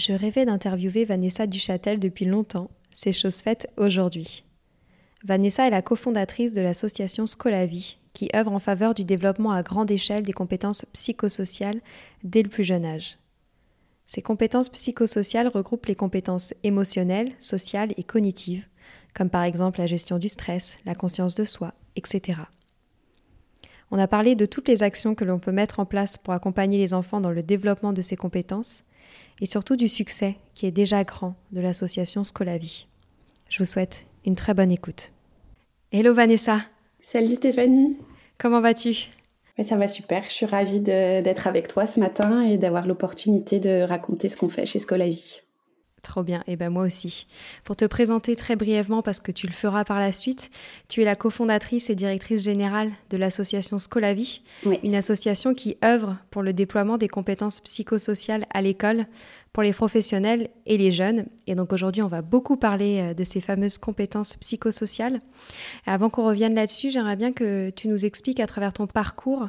Je rêvais d'interviewer Vanessa Duchâtel depuis longtemps, c'est chose faite aujourd'hui. Vanessa est la cofondatrice de l'association Scolavi, qui œuvre en faveur du développement à grande échelle des compétences psychosociales dès le plus jeune âge. Ces compétences psychosociales regroupent les compétences émotionnelles, sociales et cognitives, comme par exemple la gestion du stress, la conscience de soi, etc. On a parlé de toutes les actions que l'on peut mettre en place pour accompagner les enfants dans le développement de ces compétences, et surtout du succès qui est déjà grand de l'association Scolavi. Je vous souhaite une très bonne écoute. Hello Vanessa. Salut Stéphanie. Comment vas-tu? Ça va super. Je suis ravie d'être avec toi ce matin et d'avoir l'opportunité de raconter ce qu'on fait chez Scolavi. Trop bien, et ben moi aussi. Pour te présenter très brièvement, parce que tu le feras par la suite, tu es la cofondatrice et directrice générale de l'association Scolavi, une association qui œuvre pour le déploiement des compétences psychosociales à l'école pour les professionnels et les jeunes. Et donc aujourd'hui, on va beaucoup parler euh, de ces fameuses compétences psychosociales. avant qu'on revienne là-dessus, j'aimerais bien que tu nous expliques à travers ton parcours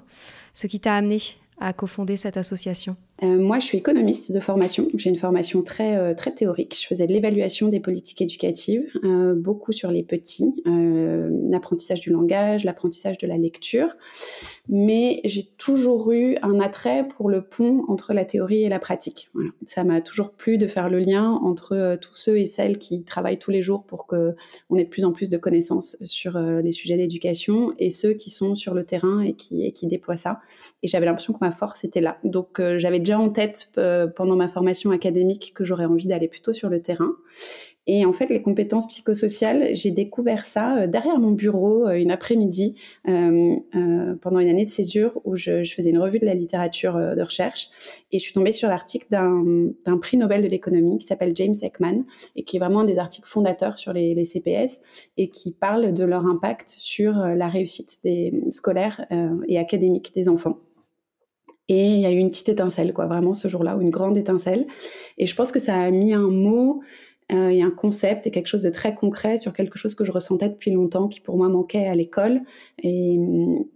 ce qui t'a amené à cofonder cette association euh, moi, je suis économiste de formation. J'ai une formation très euh, très théorique. Je faisais de l'évaluation des politiques éducatives, euh, beaucoup sur les petits, l'apprentissage du langage, l'apprentissage de la lecture. Mais j'ai toujours eu un attrait pour le pont entre la théorie et la pratique. Ça m'a toujours plu de faire le lien entre tous ceux et celles qui travaillent tous les jours pour que on ait de plus en plus de connaissances sur les sujets d'éducation et ceux qui sont sur le terrain et qui et qui déploient ça. Et j'avais l'impression que ma force était là. Donc j'avais déjà en tête euh, pendant ma formation académique que j'aurais envie d'aller plutôt sur le terrain. Et en fait, les compétences psychosociales, j'ai découvert ça euh, derrière mon bureau euh, une après-midi pendant une année de césure où je, faisais une revue de la littérature de recherche et je suis tombée sur l'article d'un prix Nobel de l'économie qui s'appelle James Ekman et qui est vraiment un des articles fondateurs sur les, CPS et qui parle de leur impact sur la réussite des scolaires et académiques des enfants. Et il y a eu une petite étincelle, quoi, vraiment ce jour-là, ou une grande étincelle. Et je pense que ça a mis un mot euh, et un concept et quelque chose de très concret sur quelque chose que je ressentais depuis longtemps, qui pour moi manquait à l'école. Et,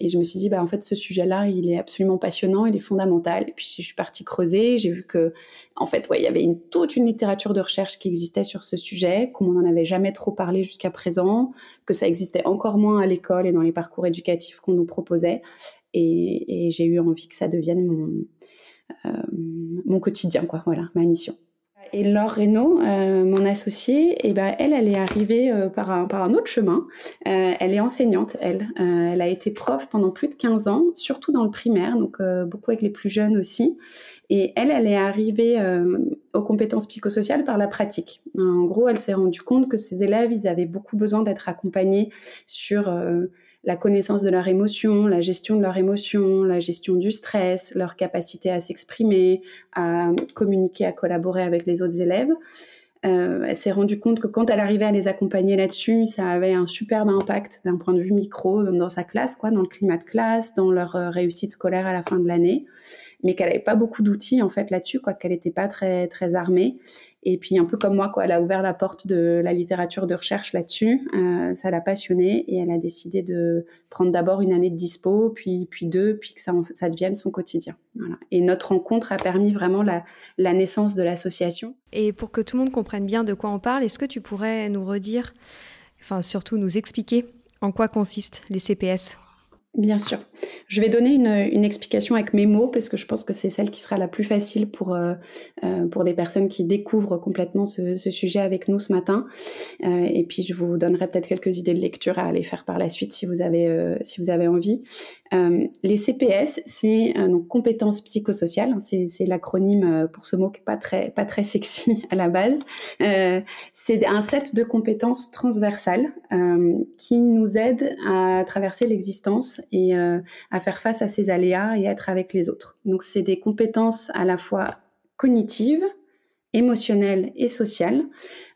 et, je me suis dit, bah en fait, ce sujet-là, il est absolument passionnant, il est fondamental. Et puis je suis partie creuser, j'ai vu que, en fait, ouais, il y avait une, toute une littérature de recherche qui existait sur ce sujet, qu'on n'en avait jamais trop parlé jusqu'à présent, que ça existait encore moins à l'école et dans les parcours éducatifs qu'on nous proposait et, j'ai eu envie que ça devienne mon, euh, mon quotidien, quoi. Voilà, ma mission. Et Laure Reynaud, euh, mon associée, eh ben elle, elle est arrivée euh, par, un, par un autre chemin. elle est enseignante, elle. elle a été prof pendant plus de 15 ans, surtout dans le primaire, donc beaucoup avec les plus jeunes aussi. Et elle, elle est arrivée aux compétences psychosociales par la pratique. En gros, elle s'est rendue compte que ses élèves, ils avaient beaucoup besoin d'être accompagnés sur la connaissance de leur émotion, la gestion de leur émotion, la gestion du stress, leur capacité à s'exprimer, à communiquer, à collaborer avec les autres élèves. Euh, elle s'est rendue compte que quand elle arrivait à les accompagner là-dessus, ça avait un superbe impact d'un point de vue micro dans sa classe, quoi, dans le climat de classe, dans leur euh, réussite scolaire à la fin de l'année mais qu'elle n'avait pas beaucoup d'outils en fait là-dessus, quoi, qu'elle n'était pas très très armée. Et puis un peu comme moi, quoi, elle a ouvert la porte de la littérature de recherche là-dessus. Euh, ça l'a passionnée et elle a décidé de prendre d'abord une année de dispo, puis puis deux, puis que ça, devienne son quotidien. Voilà. Et notre rencontre a permis vraiment la, la naissance de l'association. Et pour que tout le monde comprenne bien de quoi on parle, est-ce que tu pourrais nous redire, enfin surtout nous expliquer en quoi consistent les CPS Bien sûr. Je vais donner une, une, explication avec mes mots parce que je pense que c'est celle qui sera la plus facile pour euh, euh, pour des personnes qui découvrent complètement ce, ce sujet avec nous ce matin. Euh, et puis je vous donnerai peut-être quelques idées de lecture à aller faire par la suite si vous avez si vous avez envie. Les CPS, c'est donc compétences psychosociales. Hein, c'est, c'est l'acronyme pour ce mot qui est pas très pas très sexy à la base. c'est un set de compétences transversales qui nous aident à traverser l'existence et à faire face à ces aléas et être avec les autres. Donc c'est des compétences à la fois cognitives, émotionnelle et sociale.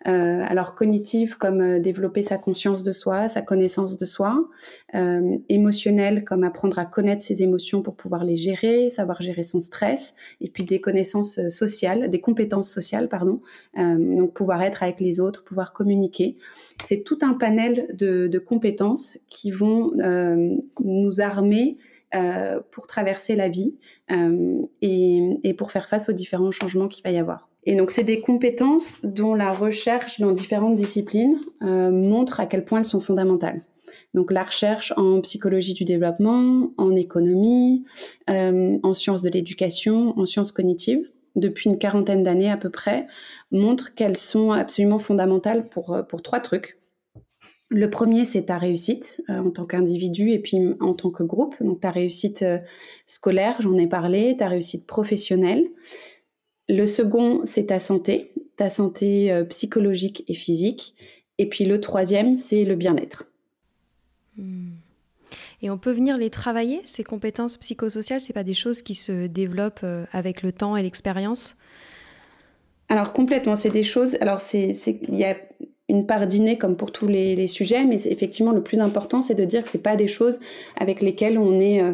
Euh, alors cognitive comme euh, développer sa conscience de soi, sa connaissance de soi, euh, émotionnelle comme apprendre à connaître ses émotions pour pouvoir les gérer, savoir gérer son stress, et puis des connaissances euh, sociales, des compétences sociales, pardon, euh, donc pouvoir être avec les autres, pouvoir communiquer. C'est tout un panel de, de compétences qui vont euh, nous armer pour traverser la vie et, et pour faire face aux différents changements qu'il va y avoir. Et donc, c'est des compétences dont la recherche dans différentes disciplines euh, montre à quel point elles sont fondamentales. Donc, la recherche en psychologie du développement, en économie, euh, en sciences de l'éducation, en sciences cognitives, depuis une quarantaine d'années à peu près, montre qu'elles sont absolument fondamentales pour, euh, pour trois trucs. Le premier, c'est ta réussite en tant qu'individu et puis en tant que groupe. Donc ta réussite scolaire, j'en ai parlé, ta réussite professionnelle. Le second, c'est ta santé, ta santé euh, psychologique et physique. Et puis le troisième, c'est le bien-être. Hmm. Et on peut venir les travailler, ces compétences psychosociales, c'est pas des choses qui se développent euh, avec le temps et l'expérience? Alors complètement, c'est des choses. Alors c'est, il y a une part d'inné comme pour tous les, les sujets, mais effectivement le plus important, c'est de dire que c'est pas des choses avec lesquelles on est euh,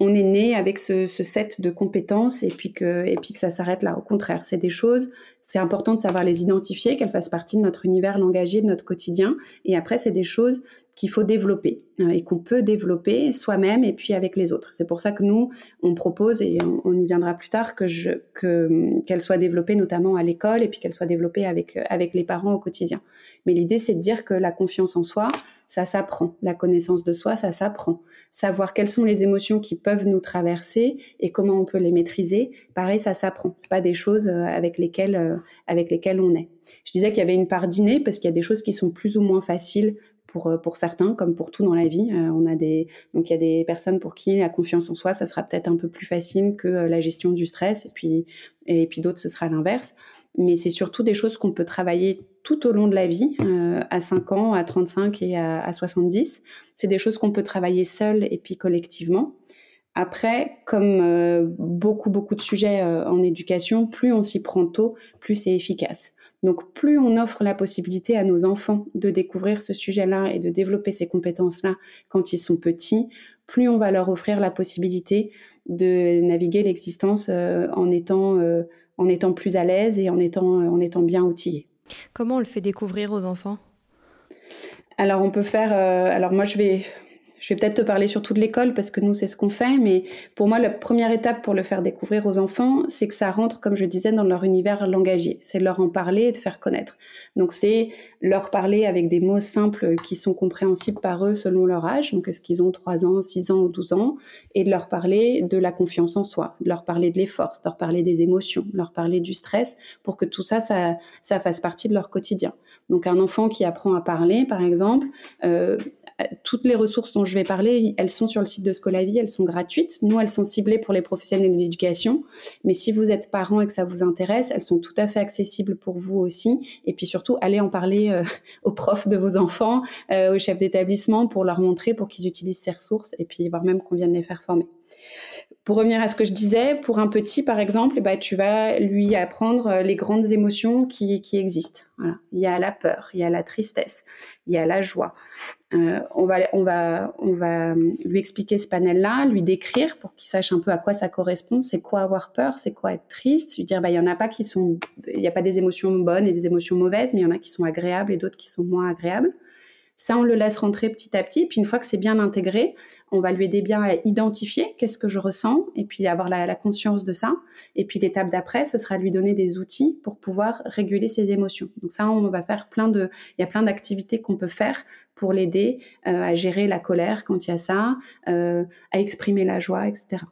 on est né avec ce, ce, set de compétences et puis que et puis que ça s'arrête là. Au contraire, c'est des choses. C'est important de savoir les identifier, qu'elles fassent partie de notre univers langagier, de notre quotidien. Et après, c'est des choses qu'il faut développer euh, et qu'on peut développer soi-même et puis avec les autres. C'est pour ça que nous, on propose et on, y viendra plus tard que je que qu'elle soit développée notamment à l'école et puis qu'elle soit développée avec avec les parents au quotidien. Mais l'idée, c'est de dire que la confiance en soi, ça s'apprend. La connaissance de soi, ça s'apprend. Savoir quelles sont les émotions qui peuvent nous traverser et comment on peut les maîtriser, pareil, ça s'apprend. C'est pas des choses euh, avec lesquelles euh, avec lesquelles on est. Je disais qu'il y avait une part d'inné parce qu'il y a des choses qui sont plus ou moins faciles pour, euh, pour certains, comme pour tout dans la vie. on a des, donc il y a des personnes pour qui la confiance en soi, ça sera peut-être un peu plus facile que la gestion du stress, et puis, et puis d'autres, ce sera l'inverse mais c'est surtout des choses qu'on peut travailler tout au long de la vie, euh, à 5 ans, à 35 et à, à 70. C'est des choses qu'on peut travailler seul et puis collectivement. Après, comme euh, beaucoup, beaucoup de sujets euh, en éducation, plus on s'y prend tôt, plus c'est efficace. Donc, plus on offre la possibilité à nos enfants de découvrir ce sujet-là et de développer ces compétences-là quand ils sont petits, plus on va leur offrir la possibilité de naviguer l'existence euh, en étant euh, en étant plus à l'aise et en étant, en étant bien outillé. Comment on le fait découvrir aux enfants? Alors on peut faire. Euh, alors moi je vais je vais peut-être te parler surtout de l'école parce que nous, c'est ce qu'on fait, mais pour moi, la première étape pour le faire découvrir aux enfants, c'est que ça rentre, comme je disais, dans leur univers langagier. C'est leur en parler et de faire connaître. Donc, c'est leur parler avec des mots simples qui sont compréhensibles par eux selon leur âge. Donc, est-ce qu'ils ont 3 ans, 6 ans ou 12 ans? Et de leur parler de la confiance en soi, de leur parler de l'effort, de leur parler des émotions, de leur parler du stress pour que tout ça, ça, ça fasse partie de leur quotidien. Donc, un enfant qui apprend à parler, par exemple, euh, toutes les ressources dont je vais parler, elles sont sur le site de Scolavie, elles sont gratuites. Nous, elles sont ciblées pour les professionnels de l'éducation. Mais si vous êtes parent et que ça vous intéresse, elles sont tout à fait accessibles pour vous aussi. Et puis surtout, allez en parler euh, aux profs de vos enfants, euh, aux chefs d'établissement pour leur montrer, pour qu'ils utilisent ces ressources et puis voire même qu'on vienne les faire former. Pour revenir à ce que je disais, pour un petit, par exemple, ben, tu vas lui apprendre euh, les grandes émotions qui, existent. Il y a la peur, il y a la tristesse, il y a la joie. Euh, on, va, on, va, on va lui expliquer ce panel-là, lui décrire pour qu'il sache un peu à quoi ça correspond. C'est quoi avoir peur, c'est quoi être triste? Lui dire, bah, il y en a pas qui sont, il n'y a pas des émotions bonnes et des émotions mauvaises, mais il y en a qui sont agréables et d'autres qui sont moins agréables. Ça, on le laisse rentrer petit à petit. Puis une fois que c'est bien intégré, on va lui aider bien à identifier qu'est-ce que je ressens et puis avoir la, conscience de ça. Et puis l'étape d'après, ce sera lui donner des outils pour pouvoir réguler ses émotions. Donc ça, on va faire plein de, il y a plein d'activités qu'on peut faire pour l'aider euh, à gérer la colère quand il y a ça, euh, à exprimer la joie, etc.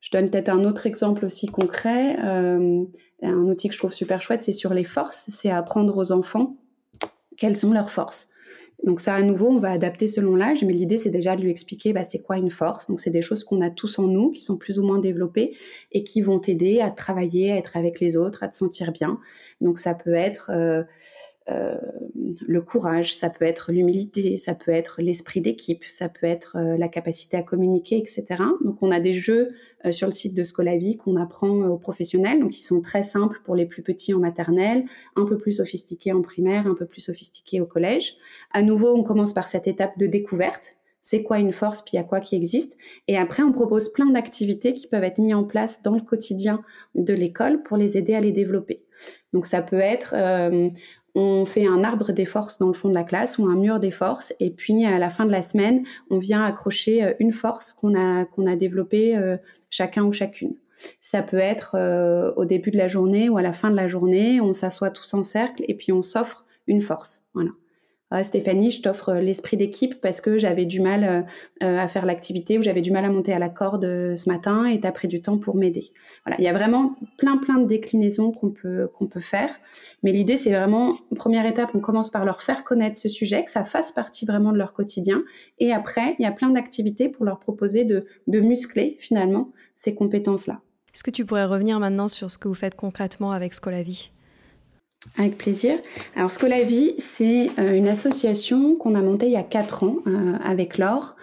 Je donne peut-être un autre exemple aussi concret. Euh, un outil que je trouve super chouette, c'est sur les forces. C'est apprendre aux enfants quelles sont leurs forces. Donc ça, à nouveau, on va adapter selon l'âge, mais l'idée, c'est déjà de lui expliquer bah, c'est quoi une force. Donc c'est des choses qu'on a tous en nous, qui sont plus ou moins développées et qui vont t'aider à travailler, à être avec les autres, à te sentir bien. Donc ça peut être... Euh, euh, le courage, ça peut être l'humilité, ça peut être l'esprit d'équipe, ça peut être euh, la capacité à communiquer, etc. Donc on a des jeux euh, sur le site de Scolavie qu'on apprend aux professionnels, donc ils sont très simples pour les plus petits en maternelle, un peu plus sophistiqués en primaire, un peu plus sophistiqués au collège. À nouveau, on commence par cette étape de découverte. C'est quoi une force, puis il y a quoi qui existe. Et après, on propose plein d'activités qui peuvent être mises en place dans le quotidien de l'école pour les aider à les développer. Donc ça peut être, on fait un arbre des forces dans le fond de la classe ou un mur des forces et puis à la fin de la semaine, on vient accrocher euh, une force qu'on a a développée euh, chacun ou chacune. Ça peut être euh, au début de la journée ou à la fin de la journée, on s'assoit tous en cercle et puis on s'offre une force. Voilà. Ah, Stéphanie, je t'offre euh, l'esprit d'équipe parce que j'avais du mal euh, euh, à faire l'activité ou j'avais du mal à monter à la corde ce matin et t'as pris du temps pour m'aider. Voilà, il y a vraiment plein plein de déclinaisons qu'on peut qu'on peut faire, mais l'idée c'est vraiment première étape, on commence par leur faire connaître ce sujet, que ça fasse partie vraiment de leur quotidien, et après il y a plein d'activités pour leur proposer de de muscler finalement ces compétences là. Est-ce que tu pourrais revenir maintenant sur ce que vous faites concrètement avec Scolavie avec plaisir. Alors Scolavie, c'est euh, une association qu'on a montée il y a quatre ans euh, avec Laure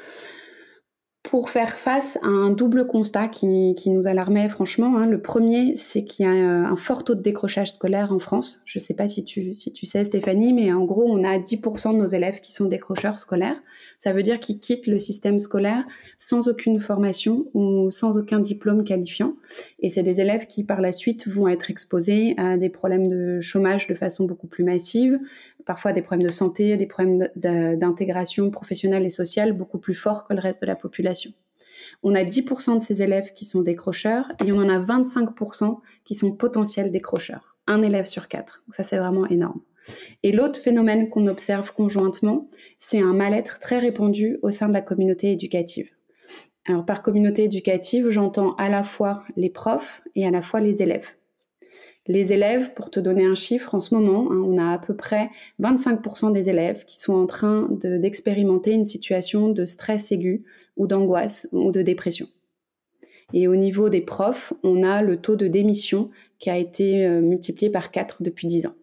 pour faire face à un double constat qui, qui nous alarmait franchement. Hein. Le premier, c'est qu'il y a euh, un fort taux de décrochage scolaire en France. Je ne sais pas si tu, si tu sais Stéphanie, mais en gros, on a 10% de nos élèves qui sont décrocheurs scolaires. Ça veut dire qu'ils quittent le système scolaire sans aucune formation ou sans aucun diplôme qualifiant. Et c'est des élèves qui, par la suite, vont être exposés à des problèmes de chômage de façon beaucoup plus massive, parfois des problèmes de santé, des problèmes d'intégration professionnelle et sociale beaucoup plus forts que le reste de la population. On a 10% de ces élèves qui sont décrocheurs et on en a 25% qui sont potentiels décrocheurs. Un élève sur quatre. ça, c'est vraiment énorme. Et l'autre phénomène qu'on observe conjointement, c'est un mal-être très répandu au sein de la communauté éducative. Alors par communauté éducative, j'entends à la fois les profs et à la fois les élèves. Les élèves, pour te donner un chiffre, en ce moment, hein, on a à peu près 25% des élèves qui sont en train d'expérimenter une situation de stress aigu ou d'angoisse ou de dépression. Et au niveau des profs, on a le taux de démission qui a été euh, multiplié par 4 depuis 10 ans.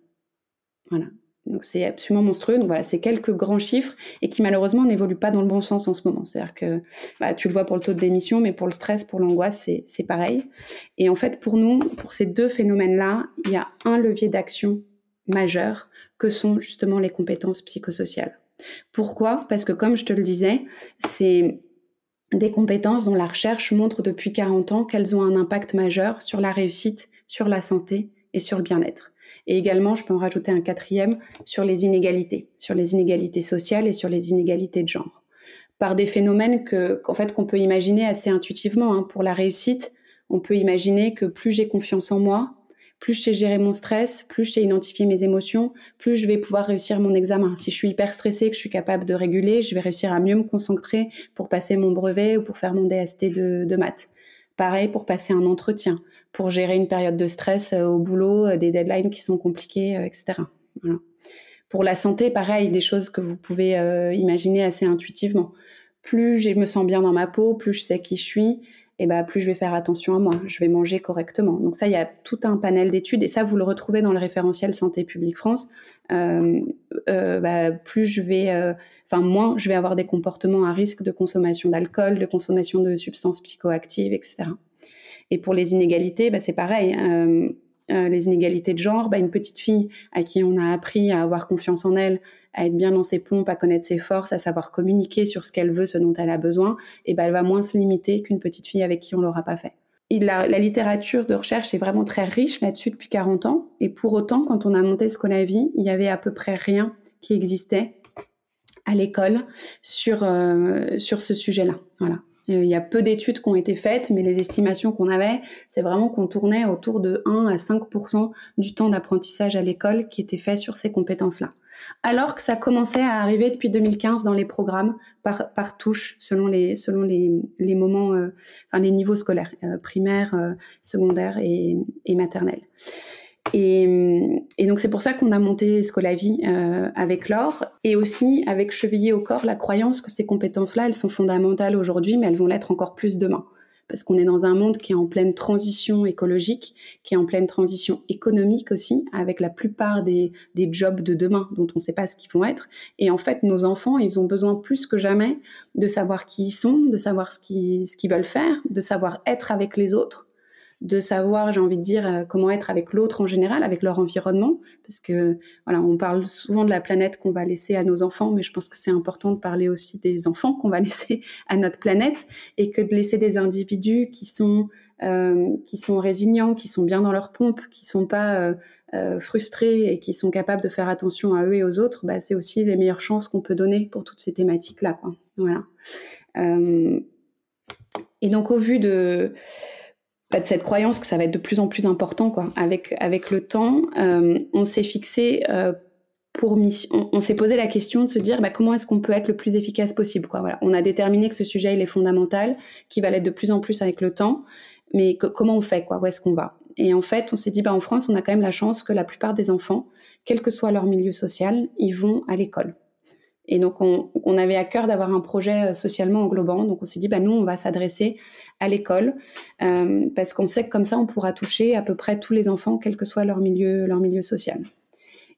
Voilà. Donc c'est absolument monstrueux. Donc voilà, c'est quelques grands chiffres et qui malheureusement n'évoluent pas dans le bon sens en ce moment. C'est-à-dire que bah, tu le vois pour le taux de démission, mais pour le stress, pour l'angoisse, c'est pareil. Et en fait, pour nous, pour ces deux phénomènes-là, il y a un levier d'action majeur que sont justement les compétences psychosociales. Pourquoi? Parce que comme je te le disais, c'est des compétences dont la recherche montre depuis 40 ans qu'elles ont un impact majeur sur la réussite, sur la santé et sur le bien-être. Et également, je peux en rajouter un quatrième sur les inégalités, sur les inégalités sociales et sur les inégalités de genre. Par des phénomènes que, qu'en fait, qu'on peut imaginer assez intuitivement. Hein. Pour la réussite, on peut imaginer que plus j'ai confiance en moi, plus je sais gérer mon stress, plus je sais identifier mes émotions, plus je vais pouvoir réussir mon examen. Si je suis hyper stressée, que je suis capable de réguler, je vais réussir à mieux me concentrer pour passer mon brevet ou pour faire mon DST de, de maths. Pareil pour passer un entretien, pour gérer une période de stress euh, au boulot, euh, des deadlines qui sont compliquées, euh, etc. Pour la santé, pareil, des choses que vous pouvez imaginer assez intuitivement. Plus je me sens bien dans ma peau, plus je sais qui je suis, et ben plus je vais faire attention à moi, je vais manger correctement. Donc ça, il y a tout un panel d'études et ça, vous le retrouvez dans le référentiel Santé publique France. Euh, bah, plus je vais, euh, enfin moins je vais avoir des comportements à risque de consommation d'alcool, de consommation de substances psychoactives, etc. Et pour les inégalités, bah, c'est pareil. Euh, les inégalités de genre, bah, une petite fille à qui on a appris à avoir confiance en elle, à être bien dans ses pompes, à connaître ses forces, à savoir communiquer sur ce qu'elle veut, ce dont elle a besoin, et ben elle va moins se limiter qu'une petite fille avec qui on l'aura pas fait. La, littérature de recherche est vraiment très riche là-dessus depuis 40 ans, et pour autant, quand on a monté Scolavie, il y avait à peu près rien qui existait à l'école sur euh, sur ce sujet-là. Voilà. Euh, il y a peu d'études qui ont été faites, mais les estimations qu'on avait, c'est vraiment qu'on tournait autour de 1 à 5 du temps d'apprentissage à l'école qui était fait sur ces compétences-là. Alors que ça commençait à arriver depuis 2015 dans les programmes par, par touche, selon les, selon les, les moments, euh, enfin les niveaux scolaires, euh, primaires, euh, secondaires et, et maternels. Et, donc c'est pour ça qu'on a monté Scolavie euh, avec Laure et aussi avec chevillé au corps la croyance que ces compétences-là, elles sont fondamentales aujourd'hui, mais elles vont l'être encore plus demain. Parce qu'on est dans un monde qui est en pleine transition écologique, qui est en pleine transition économique aussi, avec la plupart des, jobs de demain dont on ne sait pas ce qu'ils vont être. Et en fait, nos enfants, ils ont besoin plus que jamais de savoir qui ils sont, de savoir ce qu'ils veulent faire, de savoir être avec les autres, de savoir, j'ai envie de dire, euh, comment être avec l'autre en général, avec leur environnement, parce que voilà, on parle souvent de la planète qu'on va laisser à nos enfants, mais je pense que c'est important de parler aussi des enfants qu'on va laisser à notre planète, et que de laisser des individus qui sont euh, qui sont résilients, qui sont bien dans leur pompe, qui sont pas euh, euh, frustrés et qui sont capables de faire attention à eux et aux autres, bah, c'est aussi les meilleures chances qu'on peut donner pour toutes ces thématiques là, quoi. Voilà. Euh, et donc au vu de de cette croyance que ça va être de plus en plus important, quoi. Avec avec le temps, euh, on s'est fixé euh, pour mission, on, s'est posé la question de se dire bah, comment est-ce qu'on peut être le plus efficace possible, quoi. Voilà, on a déterminé que ce sujet il est fondamental, qu'il va l'être de plus en plus avec le temps, mais comment on fait, quoi? Où est-ce qu'on va? Et en fait, on s'est dit bah en France, on a quand même la chance que la plupart des enfants, quel que soit leur milieu social, ils vont à l'école. Et donc, on, avait à cœur d'avoir un projet euh, socialement englobant. Donc, on s'est dit, bah, nous, on va s'adresser à l'école euh, parce qu'on sait que comme ça, on pourra toucher à peu près tous les enfants, quel que soit leur milieu, leur milieu social.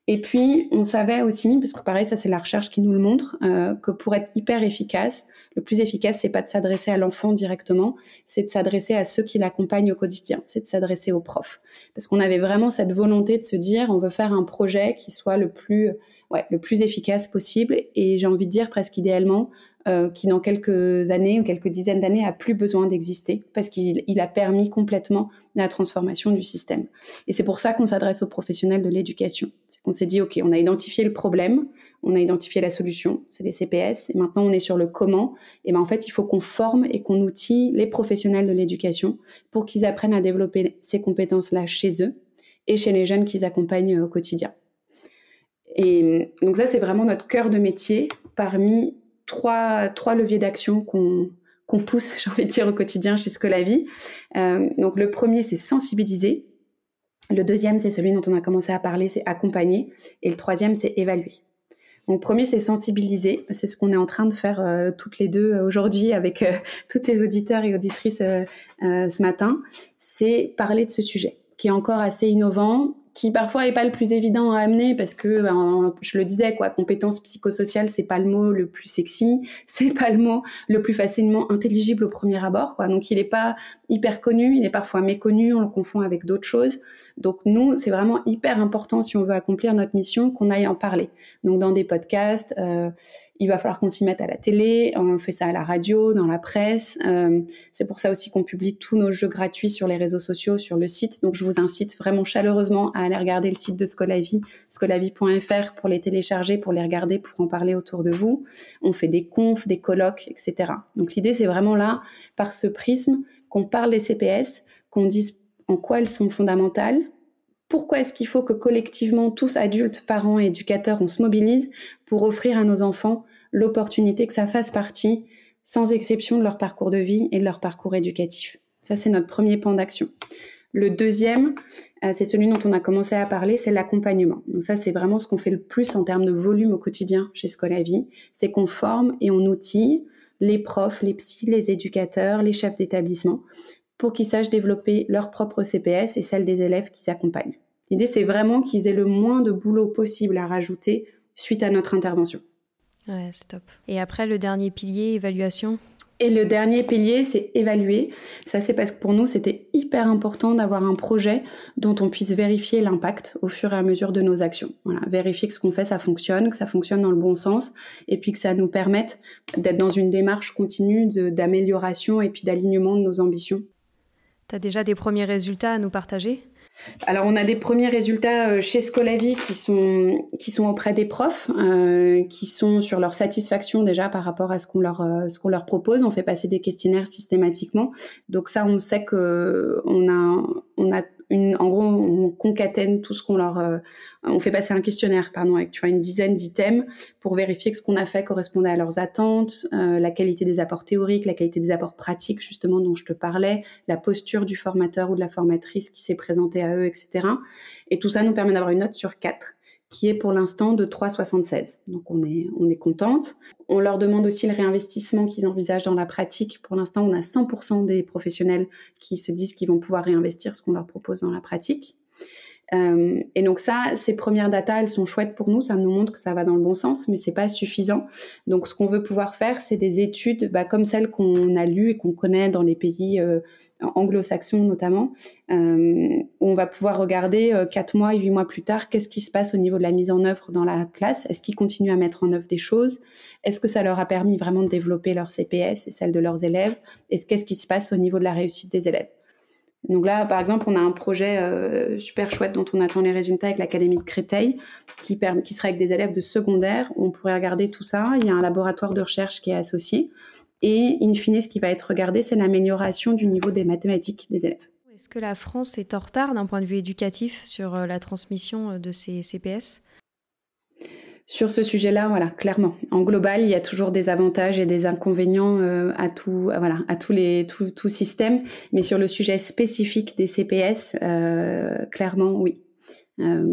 Et puis, on savait aussi, parce que pareil, ça c'est la recherche qui nous le montre, euh, que pour être hyper efficace, le plus efficace, c'est pas de s'adresser à l'enfant directement, c'est de s'adresser à ceux qui l'accompagnent au quotidien, c'est de s'adresser aux profs. Parce qu'on avait vraiment cette volonté de se dire, on veut faire un projet qui soit le plus, ouais, le plus efficace possible. Et j'ai envie de dire presque idéalement, euh, qui dans quelques années ou quelques dizaines d'années a plus besoin d'exister parce qu'il il a permis complètement la transformation du système. Et c'est pour ça qu'on s'adresse aux professionnels de l'éducation. C'est qu'on s'est dit, OK, on a identifié le problème, on a identifié la solution, c'est les CPS, et maintenant on est sur le comment. Et ben en fait, il faut qu'on forme et qu'on outille les professionnels de l'éducation pour qu'ils apprennent à développer ces compétences-là chez eux et chez les jeunes qu'ils accompagnent au quotidien. Et donc ça, c'est vraiment notre cœur de métier parmi trois, trois leviers d'action qu'on qu'on pousse, j'ai envie de dire, au quotidien chez Scolavi. Euh, donc le premier, c'est sensibiliser. Le deuxième, c'est celui dont on a commencé à parler, c'est accompagner. Et le troisième, c'est évaluer. Donc premier, c'est sensibiliser. C'est ce qu'on est en train de faire euh, toutes les deux euh, aujourd'hui avec tous les auditeurs et auditrices ce matin. C'est parler de ce sujet qui est encore assez innovant, qui parfois est pas le plus évident à amener parce que ben, je le disais quoi compétences psychosociales c'est pas le mot le plus sexy c'est pas le mot le plus facilement intelligible au premier abord quoi. Donc il est pas hyper connu il est parfois méconnu on le confond avec d'autres choses. Donc nous c'est vraiment hyper important si on veut accomplir notre mission qu'on aille en parler. Donc dans des podcasts euh, il va falloir qu'on s'y mette à la télé, on fait ça à la radio, dans la presse. Euh, c'est pour ça aussi qu'on publie tous nos jeux gratuits sur les réseaux sociaux, sur le site. Donc je vous incite vraiment chaleureusement à aller regarder le site de Scolavi, scolavi.fr pour les télécharger, pour les regarder, pour en parler autour de vous. On fait des confs, des colloques, etc. Donc l'idée c'est vraiment là, par ce prisme, qu'on parle des CPS, qu'on dise en quoi elles sont fondamentales, pourquoi est-ce qu'il faut que collectivement, tous adultes, parents et éducateurs, on se mobilise pour offrir à nos enfants l'opportunité que ça fasse partie, sans exception, de leur parcours de vie et de leur parcours éducatif? Ça, c'est notre premier pan d'action. Le deuxième, euh, c'est celui dont on a commencé à parler, c'est l'accompagnement. Donc ça, c'est vraiment ce qu'on fait le plus en termes de volume au quotidien chez Scolavi. C'est qu'on forme et on outille les profs, les psys, les éducateurs, les chefs d'établissement pour qu'ils sachent développer leur propre CPS et celle des élèves qu'ils accompagnent. L'idée, c'est vraiment qu'ils aient le moins de boulot possible à rajouter suite à notre intervention. Ouais, c'est top. Et après, le dernier pilier, évaluation? Et le dernier pilier, c'est évaluer. Ça, c'est parce que pour nous, c'était hyper important d'avoir un projet dont on puisse vérifier l'impact au fur et à mesure de nos actions. Voilà, vérifier que ce qu'on fait, ça fonctionne, que ça fonctionne dans le bon sens, et puis que ça nous permette d'être dans une démarche continue d'amélioration et puis d'alignement de nos ambitions tu as déjà des premiers résultats à nous partager? Alors on a des premiers résultats euh, chez Scolavi qui sont qui sont auprès des profs, euh, qui sont sur leur satisfaction déjà par rapport à ce qu'on leur euh, ce leur propose. On fait passer des questionnaires systématiquement, donc ça on sait que on a on a en gros, on concatène tout ce qu'on leur, euh, on fait passer un questionnaire, pardon, avec tu vois une dizaine d'items pour vérifier que ce qu'on a fait correspondait à leurs attentes, euh, la qualité des apports théoriques, la qualité des apports pratiques justement dont je te parlais, la posture du formateur ou de la formatrice qui s'est présentée à eux, etc. Et tout ça nous permet d'avoir une note sur quatre qui est pour l'instant de 3,76. Donc on est, on est contente. On leur demande aussi le réinvestissement qu'ils envisagent dans la pratique. Pour l'instant, on a 100% des professionnels qui se disent qu'ils vont pouvoir réinvestir ce qu'on leur propose dans la pratique. Euh, et donc ça, ces premières datas, elles sont chouettes pour nous, ça nous montre que ça va dans le bon sens, mais c'est pas suffisant. Donc ce qu'on veut pouvoir faire, c'est des études bah, comme celles qu'on a lues et qu'on connaît dans les pays euh, anglo-saxons notamment, euh, où on va pouvoir regarder euh, quatre mois, huit mois plus tard, qu'est-ce qui se passe au niveau de la mise en œuvre dans la classe. Est-ce qu'ils continuent à mettre en œuvre des choses? Est-ce que ça leur a permis vraiment de développer leur CPS et celle de leurs élèves? Et qu'est-ce qui se passe au niveau de la réussite des élèves? Donc là, par exemple, on a un projet euh, super chouette dont on attend les résultats avec l'Académie de Créteil, qui, qui sera avec des élèves de secondaire. On pourrait regarder tout ça. Il y a un laboratoire de recherche qui est associé. Et in fine, ce qui va être regardé, c'est l'amélioration du niveau des mathématiques des élèves. Est-ce que la France est en retard d'un point de vue éducatif sur euh, la transmission euh, de ces CPS sur ce sujet-là, voilà, clairement. En global, il y a toujours des avantages et des inconvénients euh, à tout, voilà, à tous les tout, tout système. Mais sur le sujet spécifique des CPS, clairement, oui. Euh,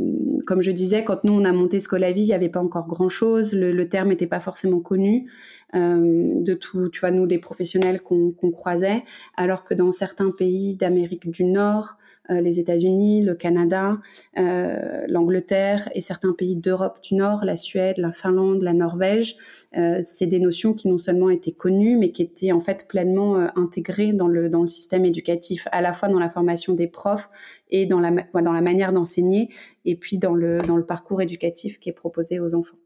comme je disais, quand nous on a monté Scolavi, il n'y avait pas encore grand chose, le, le terme n'était pas forcément connu euh, de tout, tu vois, nous des professionnels qu'on croisait, alors que dans certains pays d'Amérique du Nord, euh, les États-Unis, le Canada, euh, l'Angleterre et certains pays d'Europe du Nord, la Suède, la Finlande, la Norvège, euh, c'est des notions qui non seulement étaient connues, mais qui étaient en fait pleinement intégrées dans le dans le système éducatif, à la fois dans la formation des profs et dans la, dans la manière d'enseigner, et puis dans le, dans le parcours éducatif qui est proposé aux enfants.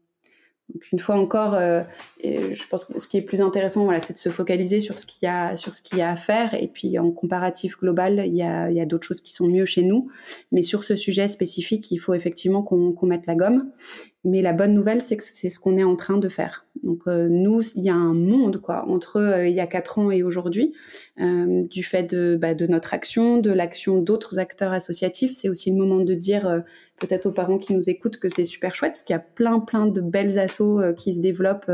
Donc une fois encore, euh, je pense que ce qui est plus intéressant, voilà, c'est de se focaliser sur ce qu'il y a, sur ce qu'il y a à faire. Et puis en comparatif global, il y a, il y a d'autres choses qui sont mieux chez nous. Mais sur ce sujet spécifique, il faut effectivement qu'on qu'on mette la gomme. Mais la bonne nouvelle, c'est que c'est ce qu'on est en train de faire. Donc euh, nous, il y a un monde quoi entre euh, il y a quatre ans et aujourd'hui, euh, du fait de, bah, de notre action, de l'action d'autres acteurs associatifs. C'est aussi le moment de dire peut-être aux parents qui nous écoutent que c'est super chouette parce qu'il y a plein plein de belles assos qui se développent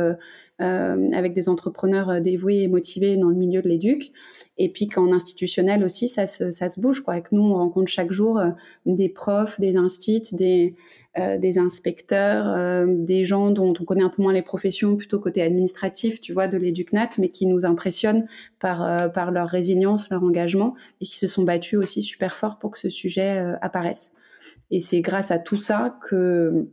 avec des entrepreneurs dévoués et motivés dans le milieu de l'éduc. Et puis qu'en institutionnel aussi, ça se, ça se bouge. Quoi. Avec nous, on rencontre chaque jour des profs, des instits, des, des inspecteurs, des gens dont on connaît un peu moins les professions plutôt côté administratif, tu vois, de l'éducnat, mais qui nous impressionnent par, euh, par leur résilience, leur engagement, et qui se sont battus aussi super fort pour que ce sujet euh, apparaisse. Et c'est grâce à tout ça que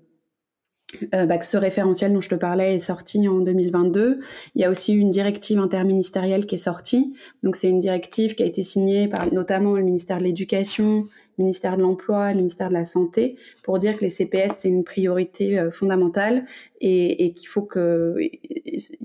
euh, bah, que ce référentiel dont je te parlais est sorti en 2022. Il y a aussi une directive interministérielle qui est sortie. Donc c'est une directive qui a été signée par notamment le ministère de l'Éducation, ministère de l'Emploi, ministère de la Santé, pour dire que les CPS, c'est une priorité euh, fondamentale et, et qu'il faut qu'il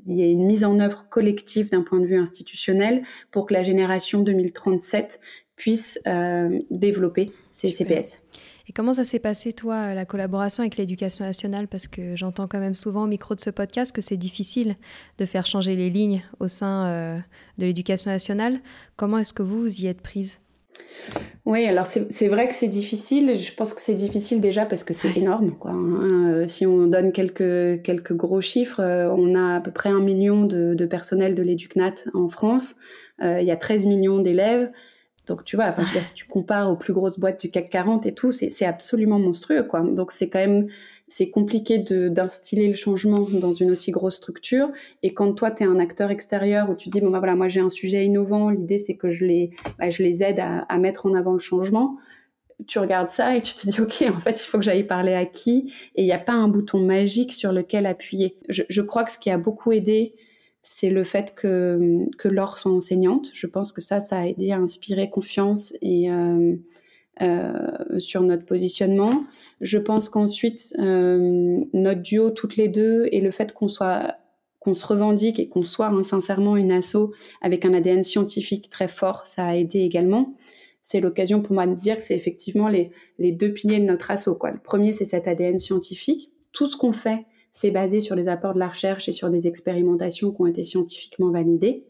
y ait une mise en œuvre collective d'un point de vue institutionnel pour que la génération 2037 puisse euh, développer ces CPS. Et comment ça s'est passé, toi, la collaboration avec l'éducation nationale? Parce que j'entends quand même souvent au micro de ce podcast que c'est difficile de faire changer les lignes au sein euh, de l'éducation nationale. Comment est-ce que vous, vous y êtes prise? Oui, alors c'est vrai que c'est difficile. Je pense que c'est difficile déjà parce que c'est énorme. Quoi. Hein. Euh, si on donne quelques, quelques gros chiffres, euh, on a à peu près un million de, de personnel de l'éducnat en France. Euh, il y a 13 millions d'élèves. Donc tu vois, enfin, je veux dire, si tu compares aux plus grosses boîtes du CAC 40 et tout, c'est absolument monstrueux. quoi. Donc c'est quand même c'est compliqué d'instiller le changement dans une aussi grosse structure. Et quand toi, tu es un acteur extérieur où tu dis, bon, bah, voilà, moi j'ai un sujet innovant, l'idée c'est que je les, bah, je les aide à, mettre en avant le changement, tu regardes ça et tu te dis, OK, en fait, il faut que j'aille parler à qui? Et il n'y a pas un bouton magique sur lequel appuyer. Je crois que ce qui a beaucoup aidé, c'est le fait que, que Laure soit enseignante. Je pense que ça, ça a aidé à inspirer confiance et... Euh, euh, sur notre positionnement. Je pense qu'ensuite, euh, notre duo toutes les deux et le fait qu'on soit qu'on se revendique et qu'on soit hein, sincèrement une asso avec un ADN scientifique très fort, ça a aidé également. C'est l'occasion pour moi de dire que c'est effectivement les, les deux piliers de notre asso. Quoi. Le premier, c'est cet ADN scientifique. Tout ce qu'on fait, c'est basé sur les apports de la recherche et sur des expérimentations qui ont été scientifiquement validées.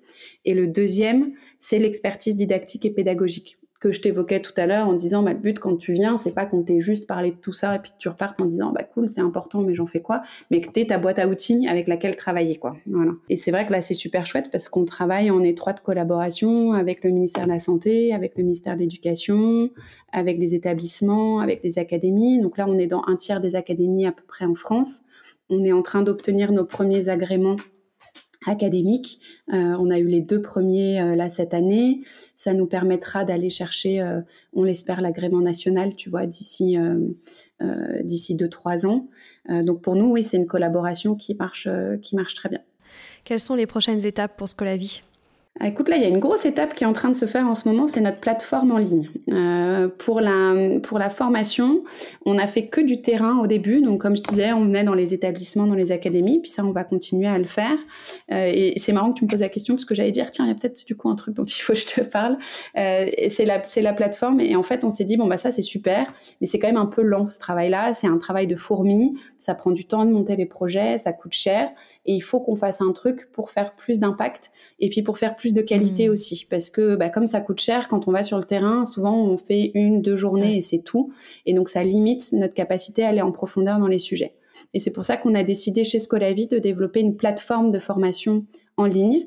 Et le deuxième, c'est l'expertise didactique et pédagogique. que je t'évoquais tout à l'heure en disant bah, le but quand tu viens, c'est pas qu'on t'ait juste parlé de tout ça et puis que tu repartes en disant bah cool, c'est important, mais j'en fais quoi? Mais que t'aies ta boîte à outils avec laquelle travailler, quoi. Voilà. Et c'est vrai que là, c'est super chouette parce qu'on travaille en étroite collaboration avec le ministère de la Santé, avec le ministère de l'Éducation, avec des établissements, avec des académies. Donc là, on est dans un tiers des académies à peu près en France. On est en train d'obtenir nos premiers agréments académiques. Euh, on a eu les deux premiers euh, là cette année. Ça nous permettra d'aller chercher, euh, on l'espère, l'agrément national, tu vois, d'ici d'ici deux trois ans. donc pour nous, oui, c'est une collaboration qui marche qui marche très bien. Quelles sont les prochaines étapes pour Scolavie écoute, là, il y a une grosse étape qui est en train de se faire en ce moment, c'est notre plateforme en ligne. Euh, pour la pour la formation, on a fait que du terrain au début, donc comme je disais, on venait dans les établissements, dans les académies, puis ça, on va continuer à le faire. Euh, et c'est marrant que tu me poses la question parce que j'allais dire, tiens, il y a peut-être du coup un truc dont il faut que je te parle. Euh, c'est la la plateforme, et en fait, on s'est dit bon bah ça c'est super, mais c'est quand même un peu lent ce travail-là. C'est un travail de fourmi, ça prend du temps de monter les projets, ça coûte cher, et il faut qu'on fasse un truc pour faire plus d'impact et puis pour faire plus de qualité hmm. aussi, parce que bah, comme ça coûte cher, quand on va sur le terrain, souvent on fait une, deux journées et c'est tout, et donc ça limite notre capacité à aller en profondeur dans les sujets. Et c'est pour ça qu'on a décidé chez Scolavi de développer une plateforme de formation en ligne.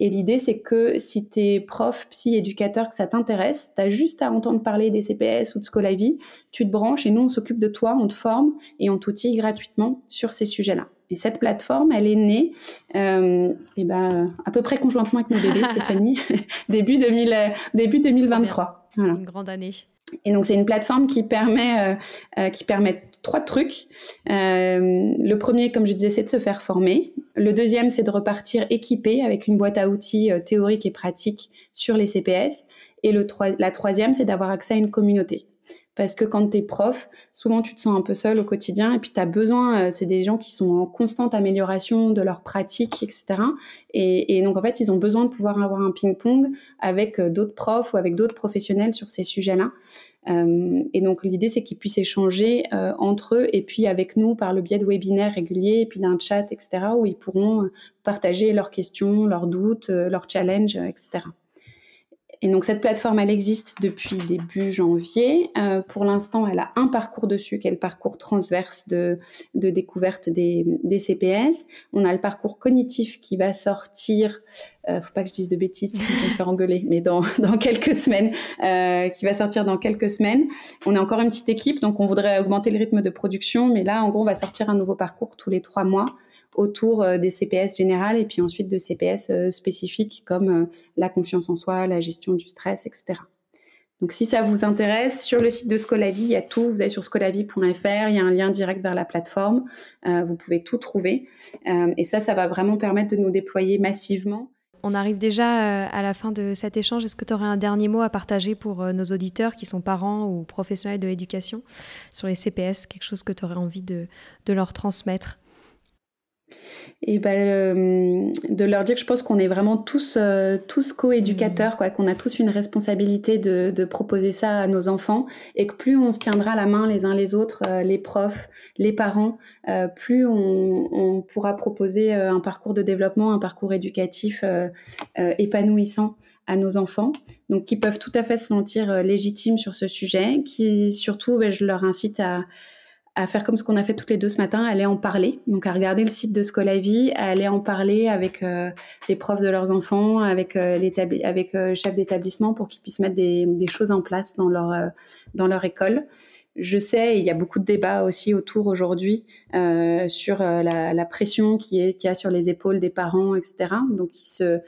Et l'idée, c'est que si tu es prof, psy, éducateur, que ça t'intéresse, tu as juste à entendre parler des CPS ou de Scolavi, tu te branches et nous, on s'occupe de toi, on te forme et on t'outille gratuitement sur ces sujets-là. Et cette plateforme, elle est née euh, et ben, à peu près conjointement avec nos bébés, Stéphanie, début, 2000, début 2023. Voilà. Une grande année. Et donc c'est une plateforme qui permet euh, euh, qui permet trois trucs. Euh, le premier, comme je disais, c'est de se faire former. Le deuxième, c'est de repartir équipé avec une boîte à outils euh, théorique et pratique sur les CPS. Et le la troisième, c'est d'avoir accès à une communauté parce que quand tu es prof, souvent tu te sens un peu seul au quotidien et puis tu as besoin, euh, c'est des gens qui sont en constante amélioration de leur pratique, etc. Et, et donc en fait, ils ont besoin de pouvoir avoir un ping-pong avec d'autres profs ou avec d'autres professionnels sur ces sujets-là. Euh, et donc l'idée, c'est qu'ils puissent échanger euh, entre eux et puis avec nous par le biais de webinaires réguliers et puis d'un chat, etc., où ils pourront partager leurs questions, leurs doutes, leurs challenges, etc. Et donc cette plateforme, elle existe depuis début janvier. Euh, pour l'instant, elle a un parcours dessus, qui est le parcours transverse de, de découverte des, des CPS. On a le parcours cognitif qui va sortir, euh, faut pas que je dise de bêtises, qui va me faire engueuler, mais dans, dans quelques semaines, euh, qui va sortir dans quelques semaines. On est encore une petite équipe, donc on voudrait augmenter le rythme de production, mais là, en gros, on va sortir un nouveau parcours tous les trois mois autour euh, des CPS générales et puis ensuite de CPS euh, spécifiques comme la confiance en soi, la gestion du stress, etc. Donc si ça vous intéresse, sur le site de Scolavi, il y a tout. Vous allez sur scolavi.fr, il y a un lien direct vers la plateforme. vous pouvez tout trouver. et ça, ça va vraiment permettre de nous déployer massivement. On arrive déjà à la fin de cet échange. Est-ce que tu aurais un dernier mot à partager pour nos auditeurs qui sont parents ou professionnels de l'éducation sur les CPS, quelque chose que tu aurais envie de, de leur transmettre? Et ben euh, de leur dire que je pense qu'on est vraiment tous euh, tous co-éducateurs quoi qu'on a tous une responsabilité de, de, proposer ça à nos enfants et que plus on se tiendra la main les uns les autres euh, les profs les parents plus on, on, pourra proposer un parcours de développement un parcours éducatif épanouissant à nos enfants. Donc qui peuvent tout à fait se sentir légitimes sur ce sujet qui surtout ben, je leur incite à à faire comme ce qu'on a fait toutes les deux ce matin, à aller en parler. Donc à regarder le site de Scolavi, à aller en parler avec euh, les profs de leurs enfants, avec euh, avec euh, chef d'établissement pour qu'ils puissent mettre des, choses en place dans leur euh, dans leur école. Je sais, il y a beaucoup de débats aussi autour aujourd'hui sur la, la, pression qui est qui a sur les épaules des parents, etc. Donc ils se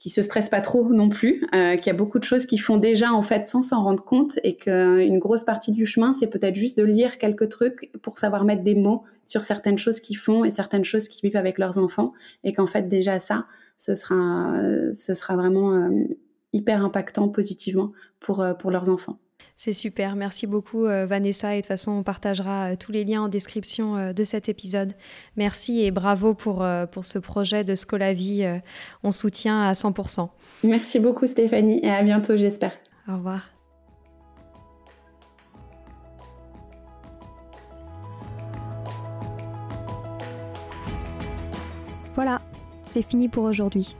qui se stresse pas trop non plus, euh, qu'il y a beaucoup de choses qui font déjà en fait sans s'en rendre compte et qu'une grosse partie du chemin c'est peut-être juste de lire quelques trucs pour savoir mettre des mots sur certaines choses qu'ils font et certaines choses qu'ils vivent avec leurs enfants et qu'en fait déjà ça ce sera ce sera vraiment euh, hyper impactant positivement pour euh, pour leurs enfants. C'est super, merci beaucoup euh, Vanessa et de toute façon on partagera euh, tous les liens en description euh, de cet épisode. Merci et bravo pour, pour ce projet de Scolavie, on soutient à 100%. Merci beaucoup Stéphanie et à bientôt j'espère. Au revoir. Voilà, c'est fini pour aujourd'hui.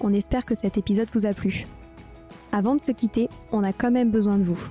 On espère que cet épisode vous a plu. Avant de se quitter, on a quand même besoin de vous.